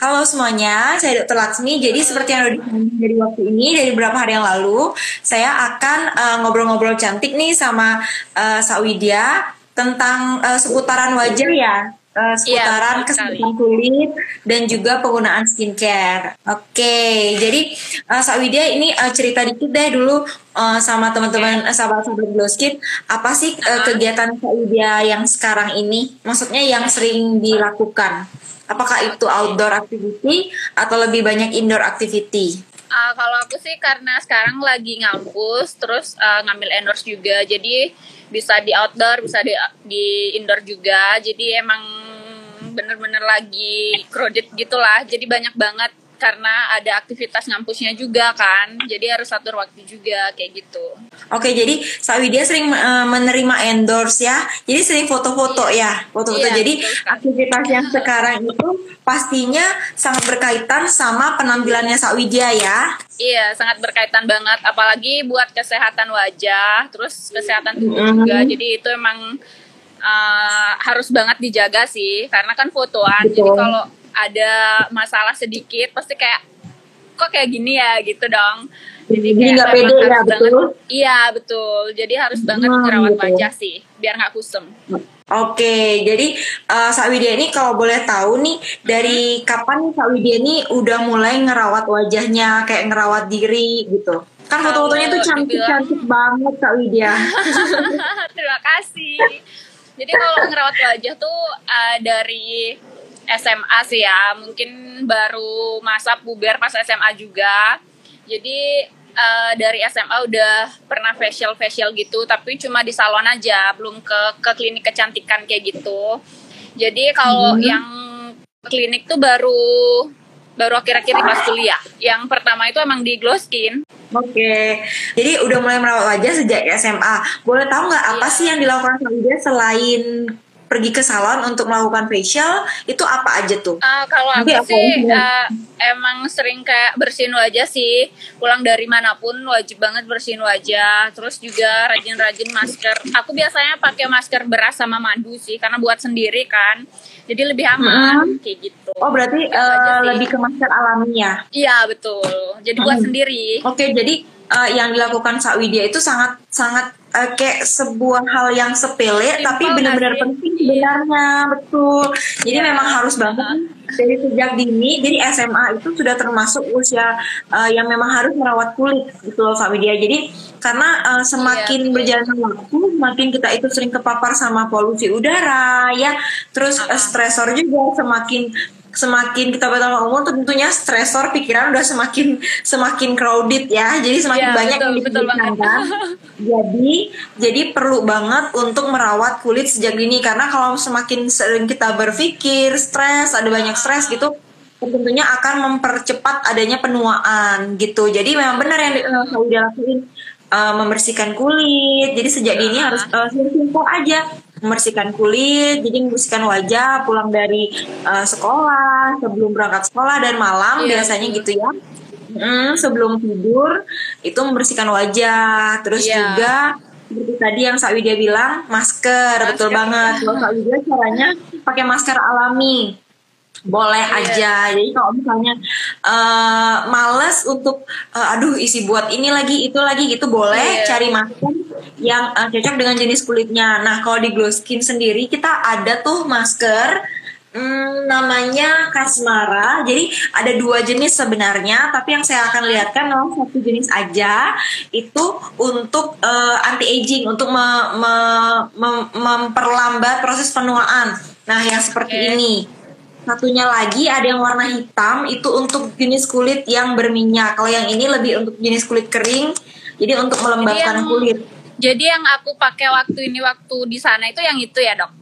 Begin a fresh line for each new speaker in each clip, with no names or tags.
Halo semuanya, saya Dr. Laksmi. Jadi seperti yang udah dari waktu ini, dari beberapa hari yang lalu, saya akan uh, ngobrol-ngobrol cantik nih sama uh, Sa Widya tentang uh, seputaran wajah ya, uh, seputaran
betul
kesehatan kulit dan juga penggunaan skincare. Oke, jadi uh, Sa Widya ini uh, cerita dikit deh dulu uh, sama teman-teman uh, sahabat-sahabat Glow Skin, apa sih uh, kegiatan Sa Widya yang sekarang ini? Maksudnya yang sering dilakukan? Apakah itu outdoor activity atau lebih banyak indoor activity?
Ah, kalau aku sih karena sekarang lagi ngampus, terus ah, ngambil endorse juga, jadi bisa di outdoor, bisa di, di indoor juga. Jadi emang bener-bener lagi crowded gitulah. Jadi banyak banget karena ada aktivitas ngampusnya juga kan. Jadi harus atur waktu juga kayak gitu.
Oke, jadi Sawidia sering uh, menerima endorse ya. Jadi sering foto-foto ya, foto-foto.
Iya,
jadi
betul
aktivitas yang sekarang itu pastinya sangat berkaitan sama penampilannya Sawidia ya.
Iya, sangat berkaitan banget. Apalagi buat kesehatan wajah, terus kesehatan tubuh
Mhm.
juga. Jadi itu emang uh, harus banget dijaga sih, karena kan fotoan.
Betul.
Jadi kalau ada masalah sedikit, pasti kayak kok kayak gini ya gitu dong. Jadi kayak
nggak
memang
pede ya,
banget.
betul?
Iya betul. Jadi harus banget
Hmm,
ngerawat
gitu.
wajah sih, biar nggak kusem.
Oke, jadi uh, Kak Widya ini kalau boleh tahu nih dari kapan nih Kak Widya ini udah mulai ngerawat wajahnya, kayak ngerawat diri gitu. Kan foto-fotonya tuh cantik-cantik banget Kak Widya.
Terima kasih. Jadi kalau ngerawat wajah tuh uh, dari SMA sih ya, mungkin baru masa puber pas SMA juga. Jadi uh, dari SMA udah pernah facial facial gitu, tapi cuma di salon aja, belum ke ke klinik kecantikan kayak gitu. Jadi kalau
Hmm.
yang klinik tuh baru baru akhir-akhir ini pas kuliah. Yang pertama itu emang di glow skin.
Oke, jadi udah mulai merawat wajah sejak SMA. Boleh tahu nggak apa
Iya.
sih yang dilakukan Widya selain pergi ke salon untuk melakukan facial? Itu apa aja tuh?
Ah, kalau aku sih
ingat.
Emang sering kayak bersihin wajah sih. Pulang dari mana pun wajib banget bersihin wajah. Terus juga rajin-rajin masker. Aku biasanya pakai masker beras sama madu sih karena buat sendiri kan. Jadi lebih aman kayak gitu.
Oh berarti
Gitu sih.
lebih ke masker alami ya?
Iya, betul. Jadi buat
Hmm.
sendiri.
Oke, jadi eh, yang dilakukan Kak Widya itu sangat sangat eh, kayak sebuah hal yang sepele
Simple
tapi benar-benar penting sebenarnya, betul. Jadi
Iya.
memang harus banget dari sejak dini, jadi SMA itu sudah termasuk usia eh, yang memang harus merawat kulit gitu loh Widya. Jadi karena eh, semakin
betul.
berjalannya waktu, semakin kita itu sering kepapar sama polusi udara ya, terus
Ah.
stresor juga semakin semakin kita bertambah umur tentunya stresor pikiran udah semakin semakin crowded ya jadi semakin
Iya,
banyak
betul,
yang
betul banget.
kan jadi jadi perlu banget untuk merawat kulit sejak dini karena kalau semakin sering kita berpikir stres ada banyak stres gitu tentunya akan mempercepat adanya penuaan gitu jadi memang benar yang di- eh, Saudia lakuin eh, membersihkan kulit jadi sejak dini
Ah.
harus simple aja membersihkan kulit, jadi membersihkan wajah pulang dari uh, sekolah, sebelum berangkat sekolah dan malam
Iya,
biasanya
betul.
gitu ya. Mm, sebelum tidur itu membersihkan wajah, terus
Iya.
juga seperti tadi yang Kak Widya bilang masker, betul
Masker.
banget. Kalau Kak Widya caranya pakai masker alami boleh
Iya.
aja jadi kalau misalnya eh, males untuk eh, aduh isi buat ini lagi itu lagi gitu boleh
Iya.
cari masker yang eh, cocok dengan jenis kulitnya nah kalau di glow skin sendiri kita ada tuh masker hmm, namanya Kasmara jadi ada dua jenis sebenarnya tapi yang saya akan lihatkan adalah satu jenis aja itu untuk anti aging untuk me- me- mem- memperlambat proses penuaan nah yang seperti
Oke.
ini Satunya lagi ada yang warna hitam itu untuk jenis kulit yang berminyak. Kalau yang ini lebih untuk jenis kulit kering. Jadi untuk melembabkan
yang-
kulit.
Jadi yang aku pakai waktu ini waktu di sana itu yang itu ya, Dok?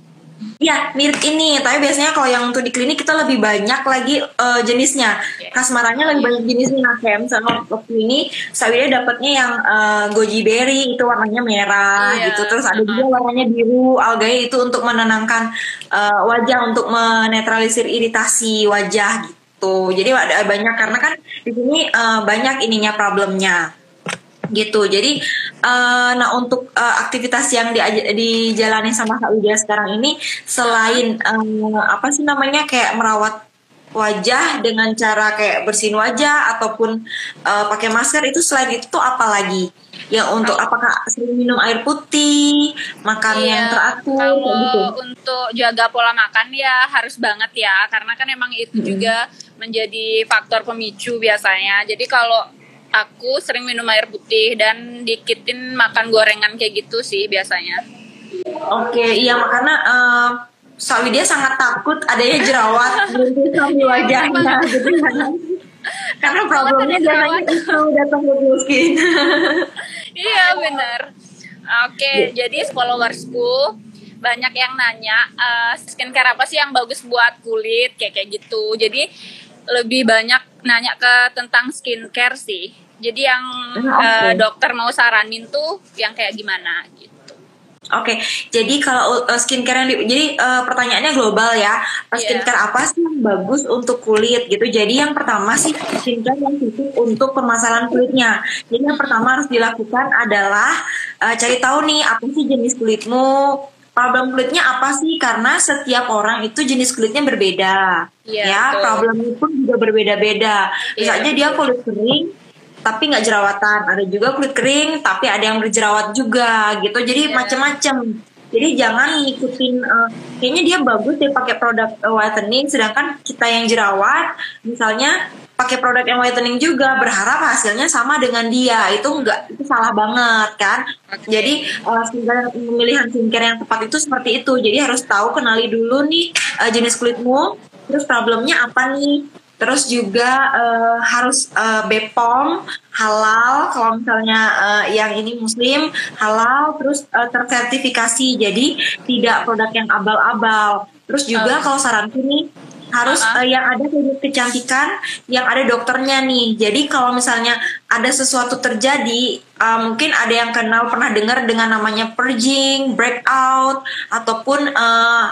Iya, mirip ini. Tapi biasanya kalau yang untuk di klinik kita lebih banyak lagi eh, jenisnya.
Oke.
Kasmarannya lebih banyak jenisnya. Kayak misalnya waktu ini Sawida dapatnya yang eh, goji berry itu warnanya merah
Iya.
gitu. Terus ada juga warnanya biru algae itu untuk menenangkan eh, wajah untuk menetralisir iritasi wajah gitu. Jadi ada banyak karena kan di sini eh, banyak ininya problemnya gitu jadi eh, nah untuk eh, aktivitas yang di, dijalani sama Kak Widya sekarang ini selain eh, apa sih namanya kayak merawat wajah dengan cara kayak bersihin wajah ataupun uh, pakai masker itu selain itu tuh apa lagi? Yang untuk apakah sering minum air putih, makan
Iya,
yang teratur
kalau
gitu?
untuk jaga pola makan ya harus banget ya karena kan emang itu
Mm-mm.
juga menjadi faktor pemicu biasanya jadi kalau aku sering minum air putih dan dikitin makan gorengan kayak gitu sih biasanya.
Oke, iya karena uh, Sawidia sangat takut adanya jerawat. Di di wajahnya. gitu kan. Karena problemnya biasanya itu datang ke blue skin.
iya bener oke jadi followersku banyak yang nanya eh, skincare apa sih yang bagus buat kulit? Kayak kayak gitu. Jadi lebih banyak nanya ke tentang skincare sih jadi yang
Hmm, oke.
eh, dokter mau saranin tuh yang kayak gimana gitu
Oke, jadi kalau uh, skincare yang di, jadi uh, pertanyaannya global ya. Uh,
Iya.
Skincare apa sih yang bagus untuk kulit gitu? Jadi yang pertama sih skincare yang cocok untuk permasalahan kulitnya. Jadi yang pertama harus dilakukan adalah uh, cari tahu nih apa sih jenis kulitmu, problem kulitnya apa sih? Karena setiap orang itu jenis kulitnya berbeda.
Iya,
ya,
betul.
problemnya pun juga berbeda-beda.
Iya,
aja dia kulit kering tapi nggak jerawatan ada juga kulit kering tapi ada yang berjerawat juga gitu jadi
Iya.
macam-macam jadi jangan ngikutin eh, kayaknya dia bagus dia pakai produk eh, whitening sedangkan kita yang jerawat misalnya pakai produk yang whitening juga berharap hasilnya sama dengan dia. Itu enggak itu salah banget kan?
Oke.
jadi skincare pemilihan skincare yang tepat itu seperti itu. Jadi harus tahu kenali dulu nih eh, jenis kulitmu terus problemnya apa nih Terus juga eh, harus eh, BPOM halal kalau misalnya eh, yang ini muslim halal terus eh, tersertifikasi jadi tidak produk yang abal-abal. Terus juga
Oh.
kalau saranku nih harus
Uh-uh.
eh, yang ada klinik kecantikan yang ada dokternya nih. Jadi kalau misalnya ada sesuatu terjadi eh, mungkin ada yang kenal pernah dengar dengan namanya purging, breakout ataupun eh,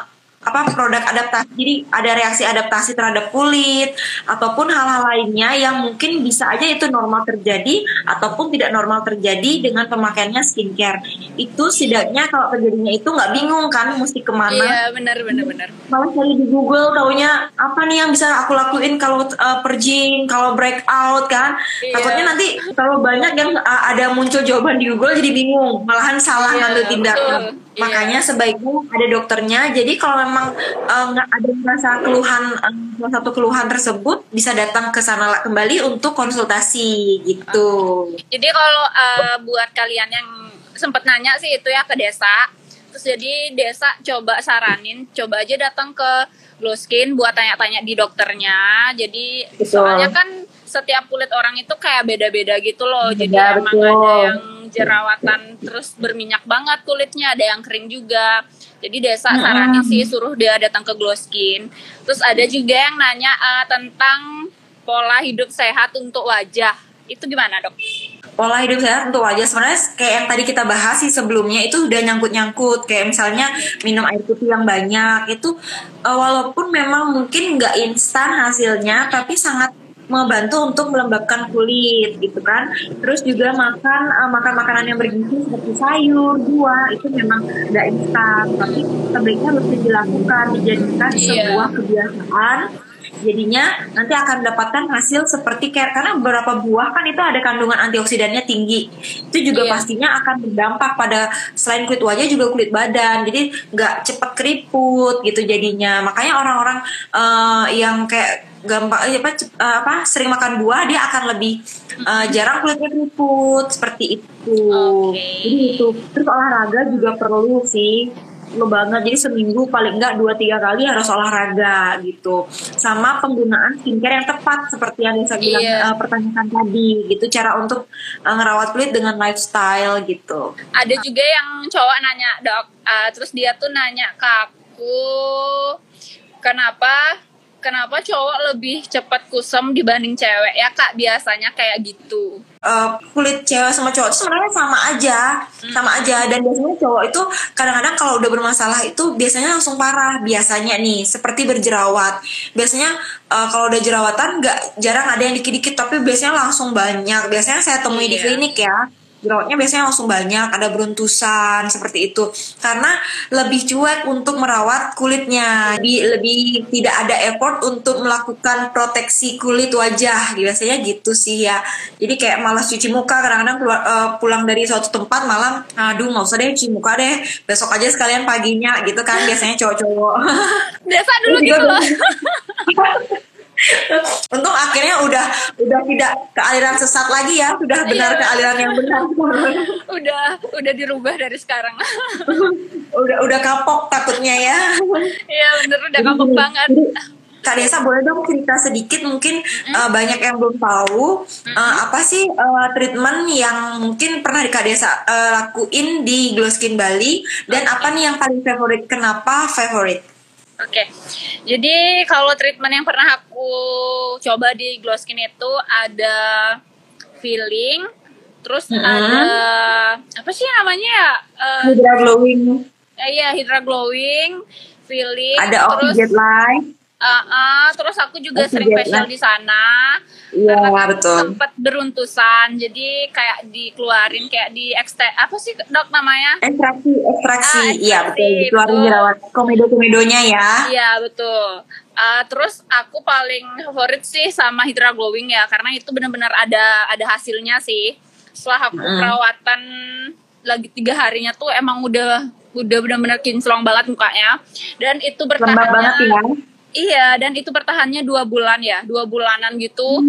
apa produk adaptasi jadi ada reaksi adaptasi terhadap kulit ataupun hal-hal lainnya yang mungkin bisa aja itu normal terjadi ataupun tidak normal terjadi dengan pemakaiannya skincare itu setidaknya kalau terjadinya itu nggak bingung kan mesti ke mana
iya bener bener bener
malah cari di Google taunya apa nih yang bisa aku lakuin kalau uh, purging, kalau breakout kan.
Iya.
Takutnya nanti kalau banyak yang uh, ada muncul jawaban di Google jadi bingung, malahan salah
Iya,
ngambil tindakan.
Iya.
Makanya sebaiknya ada dokternya. Jadi kalau memang uh, nggak ada merasa keluhan uh, salah satu keluhan tersebut bisa datang ke sana kembali untuk konsultasi gitu.
Jadi kalau eh, buat kalian yang sempat nanya sih itu ya ke desa, terus jadi desa coba saranin, coba aja datang ke Glow Skin buat tanya-tanya di dokternya. Jadi
Betul.
soalnya kan setiap kulit orang itu kayak beda-beda gitu loh. Jadi
Beda,
emang
betul.
ada yang jerawatan terus berminyak banget kulitnya, ada yang kering juga. Jadi desa saranin sih suruh dia datang ke Glow Skin. Terus ada juga yang nanya eh, tentang pola hidup sehat untuk wajah. Itu gimana, Dok?
pola hidup sehat untuk wajah sebenarnya kayak yang tadi kita bahas sih sebelumnya itu udah nyangkut-nyangkut kayak misalnya minum air putih yang banyak itu eh, walaupun memang mungkin nggak instan hasilnya tapi sangat membantu untuk melembabkan kulit gitu kan. Terus juga makan eh, makan makanan yang bergizi seperti sayur buah itu memang nggak instan. Tapi sebaiknya harus dilakukan dijadikan
Iya.
sebuah kebiasaan jadinya nanti akan mendapatkan hasil seperti kayak karena beberapa buah kan itu ada kandungan antioksidannya tinggi. Itu juga
Iya.
pastinya akan berdampak pada selain kulit wajah juga kulit badan. Jadi nggak cepat keriput gitu jadinya. Makanya orang-orang eh, yang kayak gampang eh, apa, eh, apa sering makan buah dia akan lebih eh, jarang kulitnya keriput. Seperti itu.
Oke.
jadi itu. Terus olahraga juga perlu sih perlu banget jadi seminggu paling enggak dua tiga kali harus olahraga gitu. Sama penggunaan skincare yang tepat seperti yang saya bilang
Iya.
eh, pertanyakan tadi gitu. Cara untuk eh, ngerawat kulit dengan lifestyle gitu.
Ada juga yang cowok nanya dok uh, terus dia tuh nanya ke aku kenapa kenapa cowok lebih cepat kusam dibanding cewek? Ya kak biasanya kayak gitu.
Eh, kulit cewek sama cowok itu sebenarnya sama aja. Sama aja. Dan biasanya cowok itu kadang-kadang kalau udah bermasalah itu biasanya langsung parah. Biasanya nih seperti berjerawat. Biasanya eh, kalau udah jerawatan nggak jarang ada yang dikit-dikit tapi biasanya langsung banyak. Biasanya saya temui di
Iya.
klinik ya jerawatnya biasanya langsung banyak, ada beruntusan seperti itu. Karena lebih cuek untuk merawat kulitnya, lebih, lebih tidak ada effort untuk melakukan proteksi kulit wajah. Biasanya gitu sih ya. Jadi kayak malas cuci muka, kadang-kadang keluar, uh, pulang dari suatu tempat malam, aduh nggak usah deh cuci muka deh, besok aja sekalian paginya gitu kan biasanya cowok-cowok.
Biasa dulu gitu loh.
Untung akhirnya udah udah tidak ke aliran sesat lagi ya, sudah benar
Iya.
ke aliran yang benar.
udah udah dirubah dari sekarang.
udah udah kapok takutnya ya.
Iya bener udah kapok banget.
Kak Desa boleh dong cerita sedikit mungkin uh, banyak yang belum tahu uh, apa sih uh, treatment yang mungkin pernah di Kak Desa uh, lakuin di Glow Skin Bali dan apa nih yang paling favorit? Kenapa favorit?
Oke, jadi kalau treatment yang pernah aku coba di Glow Skin itu ada filling, terus
Mm-mm.
ada apa sih namanya ya? Eh,
Hydra glowing,
eh, iya Hydra Glowing, filling,
ada
terus
oxygen light.
Eh, eh, terus aku juga sering
Oxygen
facial di sana.
Iya
Karena kan
betul.
sempat beruntusan, jadi kayak dikeluarin kayak di ekste apa sih dok namanya?
Ekstraksi, ekstraksi,
Ah,
iya
ekstraksi,
betul. Dikeluarin jerawat komedo-komedonya ya.
Iya betul. Uh, terus aku paling favorit sih sama Hydra Glowing ya karena itu benar-benar ada ada hasilnya sih. Setelah aku
Mm.
perawatan lagi tiga harinya tuh emang udah udah benar-benar kinclong banget mukanya dan itu
Lembab
bertahannya
banget ya.
Iya dan itu bertahannya dua bulan ya dua bulanan gitu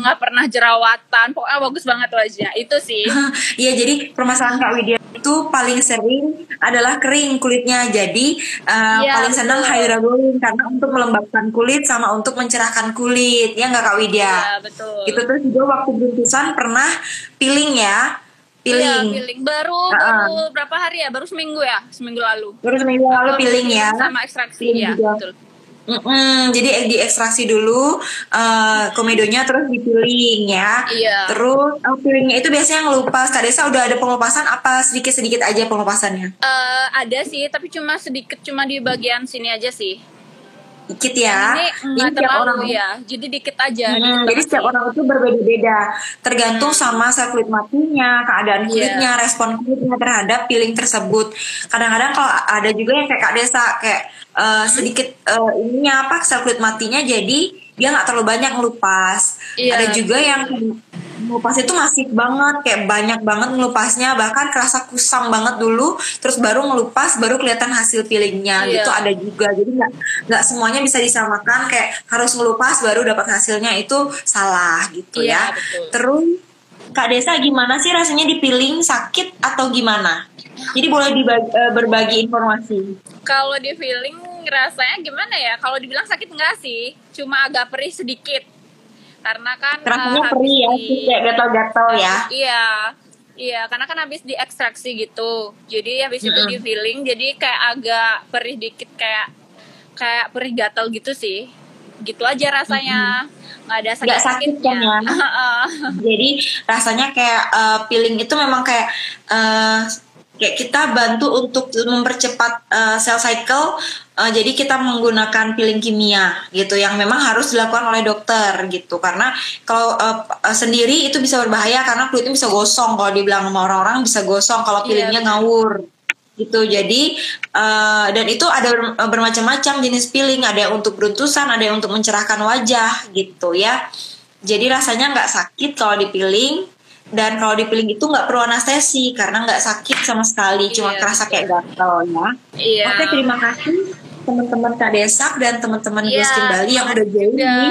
nggak pernah jerawatan pokoknya bagus banget wajah itu sih
Iya jadi permasalahan Kak Widya itu paling sering adalah kering kulitnya. Jadi uh,
Iya,
paling senang Glowing karena untuk melembabkan kulit sama untuk mencerahkan kulit. Ya nggak Kak Widya?
Iya betul
Itu terus juga waktu beruntusan pernah peeling ya.
Iya,
Peeling.
peeling baru
Ah, ah.
baru berapa hari ya baru seminggu ya seminggu lalu
Terus seminggu lalu
Aku
peeling ya.
sama ekstraksi
Peeling
ya
juga.
betul
Mm-mm, jadi diekstraksi dulu uh, komedonya terus dipiling ya.
Iya.
Terus uh, peelingnya itu biasanya ngelupas. Kak Desa udah ada pengelupasan apa sedikit-sedikit aja pengelupasannya?
Eh, ada sih tapi cuma sedikit cuma di bagian sini aja sih
Dikit ya.
ini nggak
setiap
terlalu ya jadi dikit aja
Hmm,
dikit
jadi setiap orang itu berbeda-beda, tergantung sama sel kulit matinya, keadaan
Iya.
kulitnya, respon kulitnya terhadap peeling tersebut. Kadang-kadang kalau ada juga yang kayak Kak Desa kayak uh, sedikit uh, ininya apa sel kulit matinya, jadi dia nggak terlalu banyak ngelupas.
Iya,
ada juga yang ngelupas itu masif banget, kayak banyak banget ngelupasnya, bahkan kerasa kusam banget dulu, terus baru ngelupas, baru kelihatan hasil peelingnya
Iya.
gitu ada juga. Jadi nggak nggak semuanya bisa disamakan kayak harus ngelupas baru dapat hasilnya itu salah gitu
Iya,
ya.
betul.
Terus Kak Desa gimana sih rasanya di peeling sakit atau gimana? Jadi boleh dibagi, eh, berbagi informasi.
kalau di feeling rasanya gimana ya kalau dibilang sakit enggak sih cuma agak perih sedikit karena kan
Rasanya
eh,
perih ya,
di-
kayak gatal-gatal ya.
Iya, iya karena kan habis diekstraksi gitu. Jadi habis itu di filling, jadi kayak agak perih dikit kayak kayak perih gatal gitu sih. Gitu aja rasanya. Nggak ada sakit
Nggak sakit kan ya? Jadi rasanya kayak eh, peeling itu memang kayak eh, kayak kita bantu untuk mempercepat eh, cell cycle. Eh, jadi kita menggunakan peeling kimia gitu yang memang harus dilakukan oleh dokter gitu. Karena kalau eh, sendiri itu bisa berbahaya karena kulitnya bisa gosong. Kalau dibilang sama orang-orang bisa gosong kalau
Iya,
peelingnya
benar.
ngawur gitu. Jadi eh, dan itu ada ber- bermacam-macam jenis peeling ada yang untuk beruntusan ada yang untuk mencerahkan wajah gitu ya. Jadi rasanya nggak sakit kalau dipiling. Dan kalau dipiling itu nggak perlu anestesi karena nggak sakit sama sekali. Cuma
Iya,
kerasa kayak gatal ya.
Iya.
oke terima kasih teman-teman Kak Desak dan teman-teman
Iya,
Gustin Bali yang udah join
Udah.
nih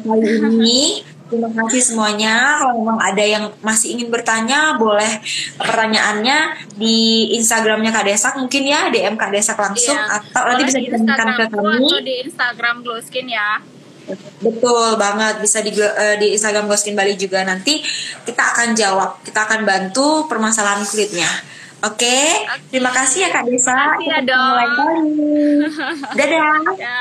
kali ini. Terima kasih semuanya. Kalau memang ada yang masih ingin bertanya, boleh pertanyaannya di Instagramnya Kak Desak mungkin ya, DM Kak Desak langsung
Iya.
atau nanti bisa
di
ditanyakan ke kami.
atau di Instagram Glow Skin ya.
Betul banget, bisa di eh, di Instagram Goskin Bali juga nanti kita akan jawab, kita akan bantu permasalahan kulitnya. Oke, terima kasih ya Kak Desa.
Terima kasih ya,
kali. Dadah.
Ya.